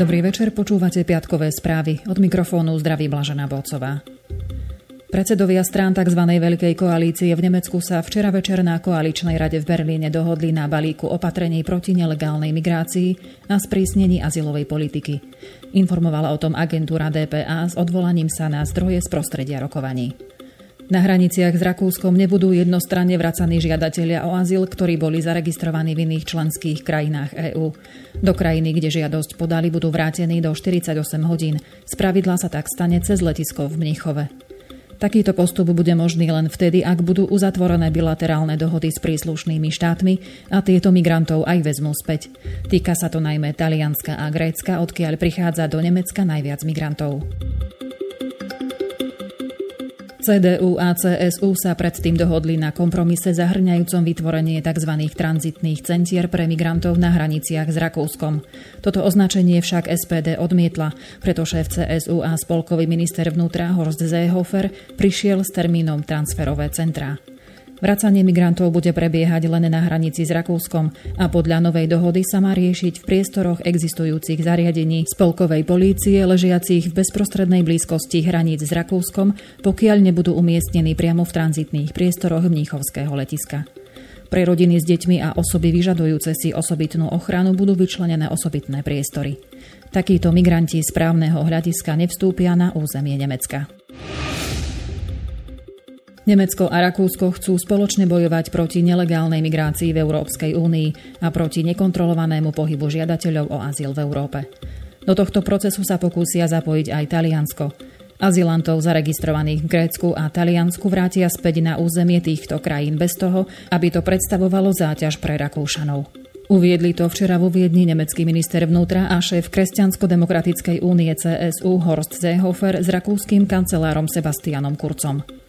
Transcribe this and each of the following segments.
Dobrý večer, počúvate piatkové správy. Od mikrofónu zdraví Blažená Bocová. Predsedovia strán tzv. Veľkej koalície v Nemecku sa včera večer na koaličnej rade v Berlíne dohodli na balíku opatrení proti nelegálnej migrácii a sprísnení azylovej politiky. Informovala o tom agentúra DPA s odvolaním sa na zdroje z prostredia rokovaní. Na hraniciach s Rakúskom nebudú jednostranne vracaní žiadatelia o azyl, ktorí boli zaregistrovaní v iných členských krajinách EÚ. Do krajiny, kde žiadosť podali, budú vrátení do 48 hodín. Spravidla sa tak stane cez letisko v Mnichove. Takýto postup bude možný len vtedy, ak budú uzatvorené bilaterálne dohody s príslušnými štátmi a tieto migrantov aj vezmú späť. Týka sa to najmä Talianska a Grécka, odkiaľ prichádza do Nemecka najviac migrantov. CDU a CSU sa predtým dohodli na kompromise zahrňajúcom vytvorenie tzv. tranzitných centier pre migrantov na hraniciach s Rakúskom. Toto označenie však SPD odmietla, preto šéf CSU a spolkový minister vnútra Horst Seehofer prišiel s termínom transferové centrá. Vracanie migrantov bude prebiehať len na hranici s Rakúskom a podľa novej dohody sa má riešiť v priestoroch existujúcich zariadení spolkovej polície ležiacich v bezprostrednej blízkosti hraníc s Rakúskom, pokiaľ nebudú umiestnení priamo v tranzitných priestoroch Mníchovského letiska. Pre rodiny s deťmi a osoby vyžadujúce si osobitnú ochranu budú vyčlenené osobitné priestory. Takíto migranti z právneho hľadiska nevstúpia na územie Nemecka. Nemecko a Rakúsko chcú spoločne bojovať proti nelegálnej migrácii v Európskej únii a proti nekontrolovanému pohybu žiadateľov o azyl v Európe. Do tohto procesu sa pokúsia zapojiť aj Taliansko. Azylantov zaregistrovaných v Grécku a Taliansku vrátia späť na územie týchto krajín bez toho, aby to predstavovalo záťaž pre Rakúšanov. Uviedli to včera vo Viedni nemecký minister vnútra a šéf Kresťansko-demokratickej únie CSU Horst Seehofer s rakúskym kancelárom Sebastianom Kurcom.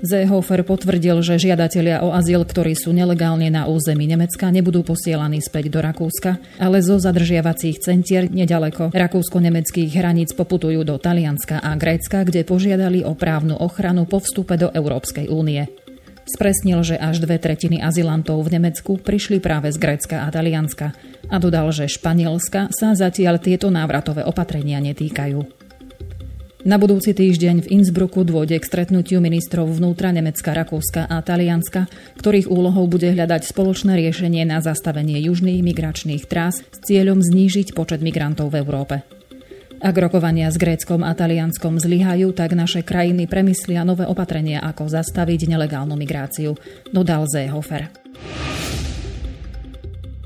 Seehofer potvrdil, že žiadatelia o azyl, ktorí sú nelegálne na území Nemecka, nebudú posielaní späť do Rakúska, ale zo zadržiavacích centier nedaleko rakúsko-nemeckých hraníc poputujú do Talianska a Grécka, kde požiadali o právnu ochranu po vstupe do Európskej únie. Spresnil, že až dve tretiny azylantov v Nemecku prišli práve z Grécka a Talianska a dodal, že Španielska sa zatiaľ tieto návratové opatrenia netýkajú. Na budúci týždeň v Innsbrucku dôjde k stretnutiu ministrov vnútra Nemecka, Rakúska a Talianska, ktorých úlohou bude hľadať spoločné riešenie na zastavenie južných migračných trás s cieľom znížiť počet migrantov v Európe. Ak rokovania s Gréckom a Talianskom zlyhajú, tak naše krajiny premyslia nové opatrenia, ako zastaviť nelegálnu migráciu, dodal Zéhofer.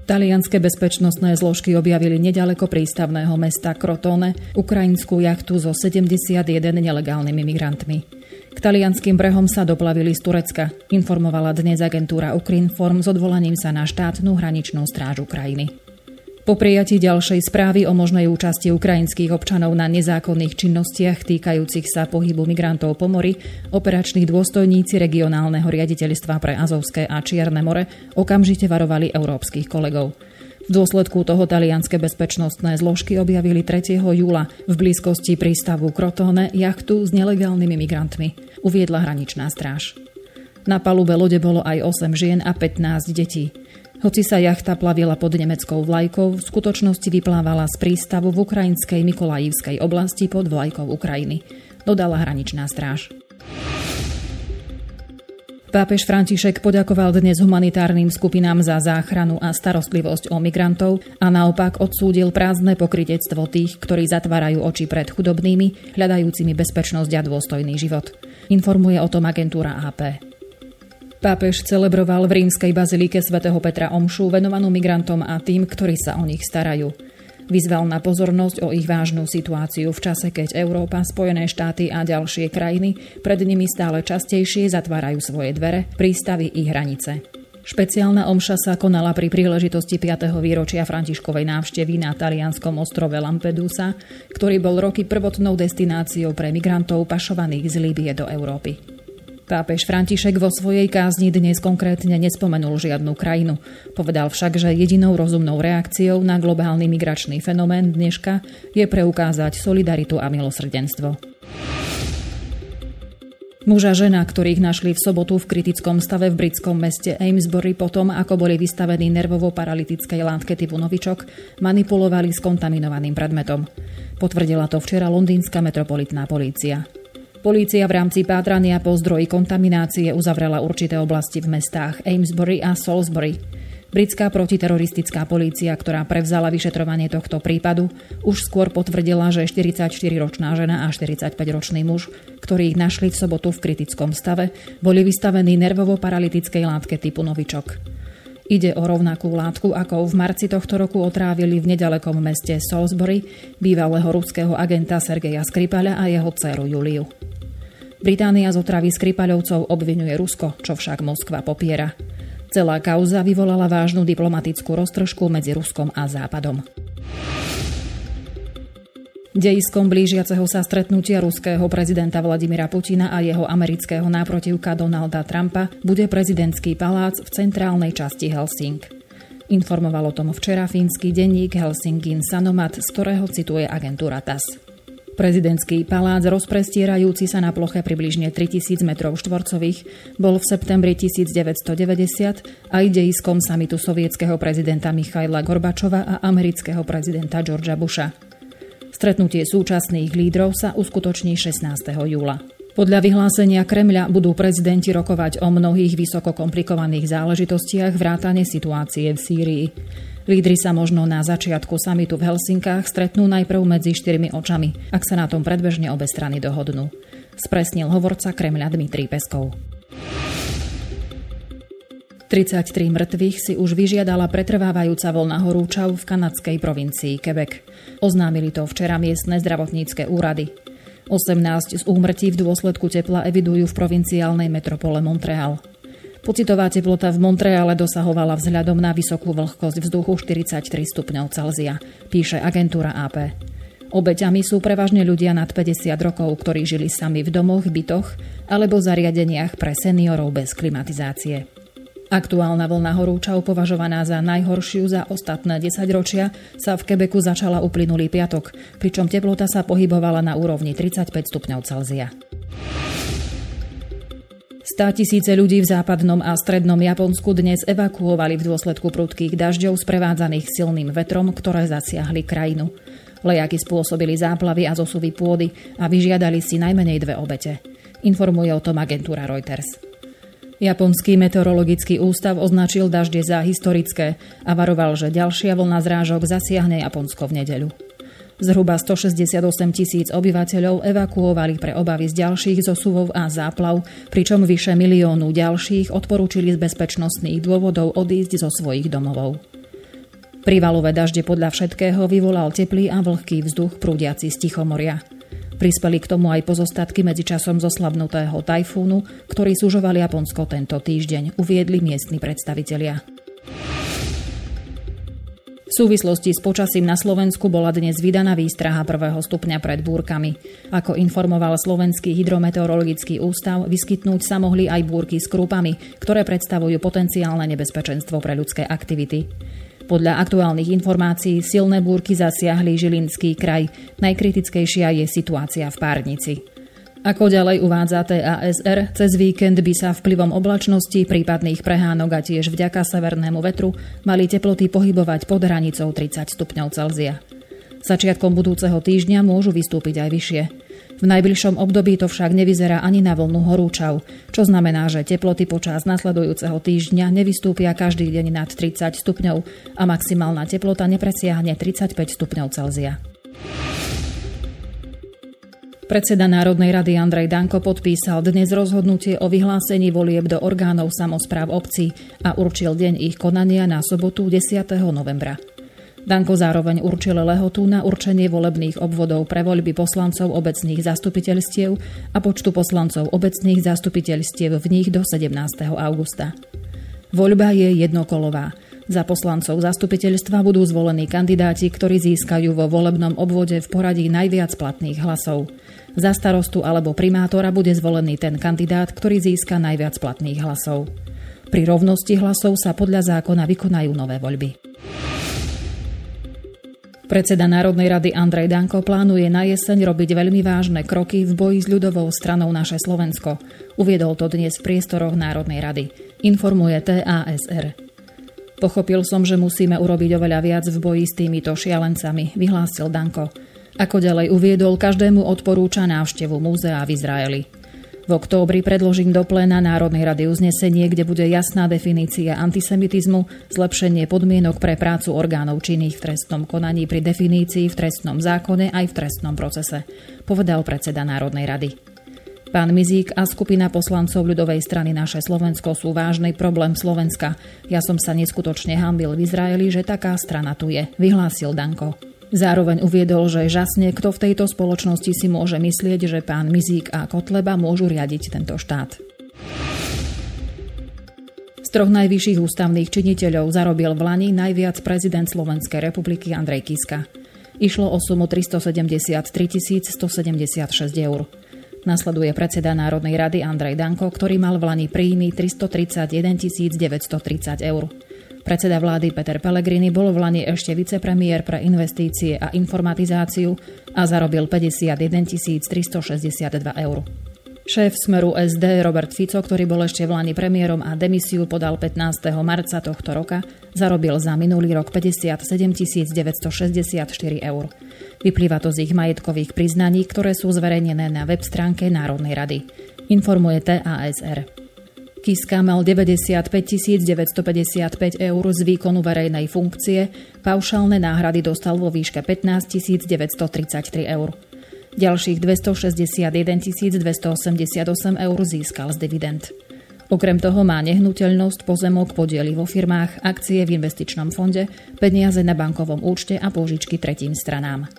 Talianské bezpečnostné zložky objavili nedaleko prístavného mesta Crotone ukrajinskú jachtu so 71 nelegálnymi migrantmi. K talianským brehom sa doplavili z Turecka, informovala dnes agentúra Ukrinform s odvolaním sa na štátnu hraničnú stráž Ukrajiny. Po prijatí ďalšej správy o možnej účasti ukrajinských občanov na nezákonných činnostiach týkajúcich sa pohybu migrantov po mori, operační dôstojníci regionálneho riaditeľstva pre Azovské a Čierne more okamžite varovali európskych kolegov. V dôsledku toho talianske bezpečnostné zložky objavili 3. júla v blízkosti prístavu Crotone jachtu s nelegálnymi migrantmi, uviedla hraničná stráž. Na palube lode bolo aj 8 žien a 15 detí. Hoci sa jachta plavila pod nemeckou vlajkou, v skutočnosti vyplávala z prístavu v ukrajinskej Mikolajivskej oblasti pod vlajkou Ukrajiny, dodala hraničná stráž. Pápež František poďakoval dnes humanitárnym skupinám za záchranu a starostlivosť o migrantov a naopak odsúdil prázdne pokrytectvo tých, ktorí zatvárajú oči pred chudobnými, hľadajúcimi bezpečnosť a dôstojný život. Informuje o tom agentúra AP. Pápež celebroval v rímskej bazilike svätého Petra Omšu venovanú migrantom a tým, ktorí sa o nich starajú. Vyzval na pozornosť o ich vážnu situáciu v čase, keď Európa, Spojené štáty a ďalšie krajiny pred nimi stále častejšie zatvárajú svoje dvere, prístavy i hranice. Špeciálna omša sa konala pri príležitosti 5. výročia Františkovej návštevy na talianskom ostrove Lampedusa, ktorý bol roky prvotnou destináciou pre migrantov pašovaných z Líbie do Európy. Pápež František vo svojej kázni dnes konkrétne nespomenul žiadnu krajinu. Povedal však, že jedinou rozumnou reakciou na globálny migračný fenomén dneška je preukázať solidaritu a milosrdenstvo. Muž a žena, ktorých našli v sobotu v kritickom stave v britskom meste Amesbury potom, ako boli vystavení nervovo-paralytickej látke typu novičok, manipulovali s kontaminovaným predmetom. Potvrdila to včera londýnska metropolitná polícia. Polícia v rámci pátrania po zdroji kontaminácie uzavrela určité oblasti v mestách Amesbury a Salisbury. Britská protiteroristická polícia, ktorá prevzala vyšetrovanie tohto prípadu, už skôr potvrdila, že 44-ročná žena a 45-ročný muž, ktorých našli v sobotu v kritickom stave, boli vystavení nervovo-paralytickej látke typu novičok. Ide o rovnakú látku, ako v marci tohto roku otrávili v nedalekom meste Salisbury bývalého ruského agenta Sergeja Skripaľa a jeho dceru Juliu. Británia z otravy Skripaľovcov obvinuje Rusko, čo však Moskva popiera. Celá kauza vyvolala vážnu diplomatickú roztržku medzi Ruskom a Západom. Dejiskom blížiaceho sa stretnutia ruského prezidenta Vladimira Putina a jeho amerického náprotivka Donalda Trumpa bude prezidentský palác v centrálnej časti Helsing. Informoval o tom včera fínsky denník Helsingin Sanomat, z ktorého cituje agentúra TAS. Prezidentský palác, rozprestierajúci sa na ploche približne 3000 m štvorcových, bol v septembri 1990 aj dejiskom samitu sovietského prezidenta Michaila Gorbačova a amerického prezidenta Georgia Busha. Stretnutie súčasných lídrov sa uskutoční 16. júla. Podľa vyhlásenia Kremľa budú prezidenti rokovať o mnohých vysoko komplikovaných záležitostiach vrátane situácie v Sýrii. Lídry sa možno na začiatku samitu v Helsinkách stretnú najprv medzi štyrmi očami, ak sa na tom predbežne obe strany dohodnú. Spresnil hovorca Kremľa Dmitrij Peskov. 33 mŕtvych si už vyžiadala pretrvávajúca voľna horúčav v kanadskej provincii Quebec. Oznámili to včera miestne zdravotnícke úrady. 18 z úmrtí v dôsledku tepla evidujú v provinciálnej metropole Montreal. Pocitová teplota v Montreale dosahovala vzhľadom na vysokú vlhkosť vzduchu 43 stupňov Celzia, píše agentúra AP. Obeťami sú prevažne ľudia nad 50 rokov, ktorí žili sami v domoch, bytoch alebo zariadeniach pre seniorov bez klimatizácie. Aktuálna vlna horúčav, považovaná za najhoršiu za ostatné 10 ročia, sa v Kebeku začala uplynulý piatok, pričom teplota sa pohybovala na úrovni 35 stupňov Celzia. Stá tisíce ľudí v západnom a strednom Japonsku dnes evakuovali v dôsledku prudkých dažďov sprevádzaných silným vetrom, ktoré zasiahli krajinu. Lejaky spôsobili záplavy a zosuvy pôdy a vyžiadali si najmenej dve obete. Informuje o tom agentúra Reuters. Japonský meteorologický ústav označil dažde za historické a varoval, že ďalšia vlna zrážok zasiahne Japonsko v nedeľu. Zhruba 168 tisíc obyvateľov evakuovali pre obavy z ďalších zosuvov a záplav, pričom vyše miliónu ďalších odporúčili z bezpečnostných dôvodov odísť zo svojich domovov. Privalové dažde podľa všetkého vyvolal teplý a vlhký vzduch prúdiaci z Tichomoria. Prispeli k tomu aj pozostatky medzičasom zoslabnutého tajfúnu, ktorý súžoval Japonsko tento týždeň, uviedli miestni predstavitelia. V súvislosti s počasím na Slovensku bola dnes vydaná výstraha prvého stupňa pred búrkami. Ako informoval Slovenský hydrometeorologický ústav, vyskytnúť sa mohli aj búrky s krúpami, ktoré predstavujú potenciálne nebezpečenstvo pre ľudské aktivity. Podľa aktuálnych informácií silné búrky zasiahli Žilinský kraj. Najkritickejšia je situácia v Párnici. Ako ďalej uvádza TASR, cez víkend by sa vplyvom oblačnosti, prípadných prehánok a tiež vďaka severnému vetru mali teploty pohybovať pod hranicou 30 stupňov Celzia. Začiatkom budúceho týždňa môžu vystúpiť aj vyššie. V najbližšom období to však nevyzerá ani na vlnu horúčav, čo znamená, že teploty počas nasledujúceho týždňa nevystúpia každý deň nad 30 stupňov a maximálna teplota nepresiahne 35 stupňov Celzia. Predseda Národnej rady Andrej Danko podpísal dnes rozhodnutie o vyhlásení volieb do orgánov samozpráv obcí a určil deň ich konania na sobotu 10. novembra. Danko zároveň určil lehotu na určenie volebných obvodov pre voľby poslancov obecných zastupiteľstiev a počtu poslancov obecných zastupiteľstiev v nich do 17. augusta. Voľba je jednokolová. Za poslancov zastupiteľstva budú zvolení kandidáti, ktorí získajú vo volebnom obvode v poradí najviac platných hlasov. Za starostu alebo primátora bude zvolený ten kandidát, ktorý získa najviac platných hlasov. Pri rovnosti hlasov sa podľa zákona vykonajú nové voľby. Predseda Národnej rady Andrej Danko plánuje na jeseň robiť veľmi vážne kroky v boji s ľudovou stranou naše Slovensko. Uviedol to dnes v priestoroch Národnej rady. Informuje TASR. Pochopil som, že musíme urobiť oveľa viac v boji s týmito šialencami, vyhlásil Danko. Ako ďalej uviedol, každému odporúča návštevu múzea v Izraeli. V októbri predložím do pléna Národnej rady uznesenie, kde bude jasná definícia antisemitizmu, zlepšenie podmienok pre prácu orgánov činných v trestnom konaní pri definícii v trestnom zákone aj v trestnom procese, povedal predseda Národnej rady. Pán Mizík a skupina poslancov ľudovej strany Naše Slovensko sú vážny problém Slovenska. Ja som sa neskutočne hambil v Izraeli, že taká strana tu je, vyhlásil Danko. Zároveň uviedol, že žasne, kto v tejto spoločnosti si môže myslieť, že pán Mizík a Kotleba môžu riadiť tento štát. Z troch najvyšších ústavných činiteľov zarobil v Lani najviac prezident Slovenskej republiky Andrej Kiska. Išlo o sumu 373 176 eur. Nasleduje predseda Národnej rady Andrej Danko, ktorý mal v Lani príjmy 331 930 eur. Predseda vlády Peter Pellegrini bol v Lani ešte vicepremiér pre investície a informatizáciu a zarobil 51 362 eur. Šéf Smeru SD Robert Fico, ktorý bol ešte v Lani premiérom a demisiu podal 15. marca tohto roka, zarobil za minulý rok 57 964 eur. Vyplýva to z ich majetkových priznaní, ktoré sú zverejnené na web stránke Národnej rady. Informuje TASR. Kiska mal 95 955 eur z výkonu verejnej funkcie, paušálne náhrady dostal vo výške 15 933 eur. Ďalších 261 288 eur získal z dividend. Okrem toho má nehnuteľnosť, pozemok, podiely vo firmách, akcie v investičnom fonde, peniaze na bankovom účte a pôžičky tretím stranám.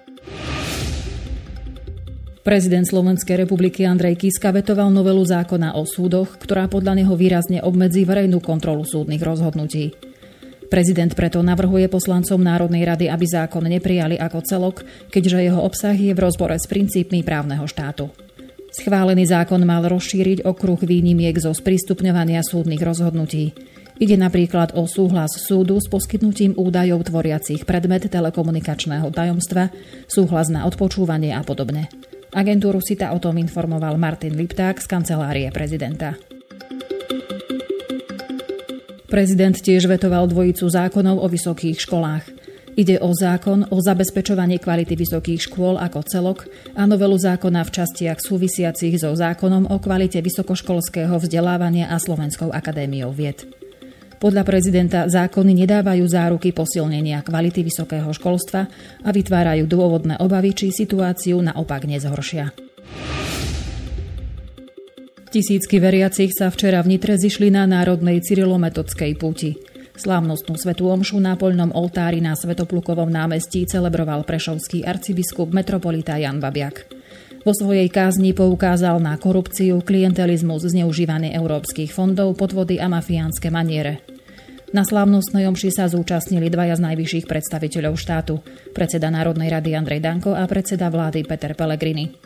Prezident Slovenskej republiky Andrej Kiska vetoval novelu zákona o súdoch, ktorá podľa neho výrazne obmedzí verejnú kontrolu súdnych rozhodnutí. Prezident preto navrhuje poslancom Národnej rady, aby zákon neprijali ako celok, keďže jeho obsah je v rozbore s princípmi právneho štátu. Schválený zákon mal rozšíriť okruh výnimiek zo sprístupňovania súdnych rozhodnutí. Ide napríklad o súhlas súdu s poskytnutím údajov tvoriacich predmet telekomunikačného tajomstva, súhlas na odpočúvanie a podobne. Agentúru SITA o tom informoval Martin Lipták z kancelárie prezidenta. Prezident tiež vetoval dvojicu zákonov o vysokých školách. Ide o zákon o zabezpečovaní kvality vysokých škôl ako celok a novelu zákona v častiach súvisiacich so zákonom o kvalite vysokoškolského vzdelávania a Slovenskou akadémiou vied. Podľa prezidenta zákony nedávajú záruky posilnenia kvality vysokého školstva a vytvárajú dôvodné obavy, či situáciu naopak nezhoršia. Tisícky veriacich sa včera v Nitre zišli na Národnej cyrilometodskej púti. Slávnostnú svetú omšu na poľnom oltári na Svetoplukovom námestí celebroval prešovský arcibiskup metropolita Jan Babiak. Vo svojej kázni poukázal na korupciu, klientelizmus, zneužívanie európskych fondov, podvody a mafiánske maniere. Na slávnostnej omši sa zúčastnili dvaja z najvyšších predstaviteľov štátu, predseda Národnej rady Andrej Danko a predseda vlády Peter Pellegrini.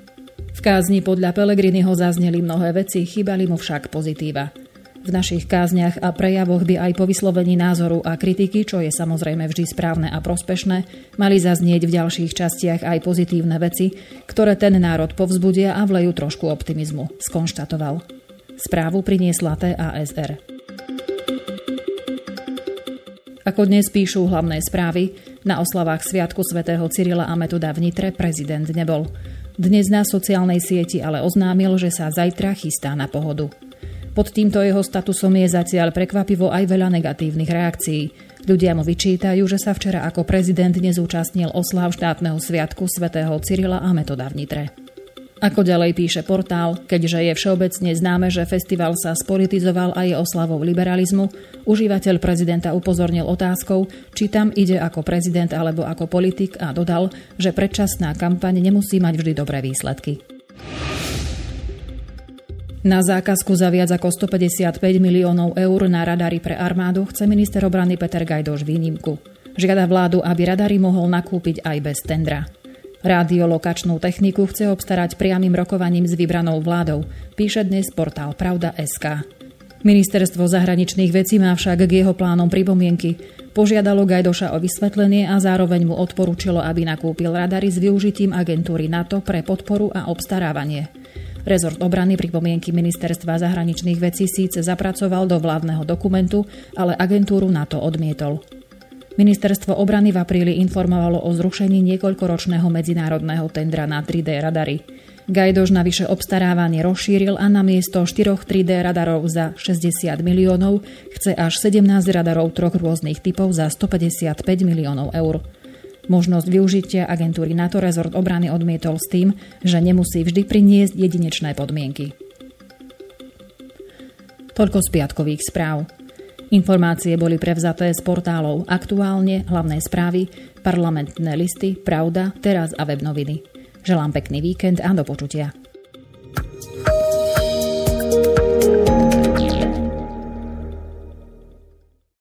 V kázni podľa Pellegriniho zazneli mnohé veci, chýbali mu však pozitíva. V našich kázniach a prejavoch by aj po vyslovení názoru a kritiky, čo je samozrejme vždy správne a prospešné, mali zaznieť v ďalších častiach aj pozitívne veci, ktoré ten národ povzbudia a vlejú trošku optimizmu, skonštatoval. Správu priniesla TASR. Ako dnes píšu hlavné správy, na oslavách Sviatku svätého Cyrila a Metoda v Nitre prezident nebol. Dnes na sociálnej sieti ale oznámil, že sa zajtra chystá na pohodu. Pod týmto jeho statusom je zatiaľ prekvapivo aj veľa negatívnych reakcií. Ľudia mu vyčítajú, že sa včera ako prezident nezúčastnil oslav štátneho sviatku svätého Cyrila a Metoda v Nitre. Ako ďalej píše portál, keďže je všeobecne známe, že festival sa spolitizoval a je oslavou liberalizmu, užívateľ prezidenta upozornil otázkou, či tam ide ako prezident alebo ako politik a dodal, že predčasná kampaň nemusí mať vždy dobré výsledky. Na zákazku za viac ako 155 miliónov eur na radary pre armádu chce minister obrany Peter Gajdoš výnimku. Žiada vládu, aby radary mohol nakúpiť aj bez tendra. Radiolokačnú techniku chce obstarať priamým rokovaním s vybranou vládou, píše dnes portál Pravda.sk. Ministerstvo zahraničných vecí má však k jeho plánom pripomienky. Požiadalo Gajdoša o vysvetlenie a zároveň mu odporúčilo, aby nakúpil radary s využitím agentúry NATO pre podporu a obstarávanie. Rezort obrany pripomienky ministerstva zahraničných vecí síce zapracoval do vládneho dokumentu, ale agentúru NATO odmietol. Ministerstvo obrany v apríli informovalo o zrušení niekoľkoročného medzinárodného tendra na 3D radary. Gajdoš navyše obstarávanie rozšíril a na miesto 4 3D radarov za 60 miliónov chce až 17 radarov troch rôznych typov za 155 miliónov eur. Možnosť využitia agentúry NATO rezort obrany odmietol s tým, že nemusí vždy priniesť jedinečné podmienky. Toľko z piatkových správ. Informácie boli prevzaté z portálov Aktuálne, hlavné správy, parlamentné listy, Pravda, Teraz a web noviny. Želám pekný víkend a do počutia.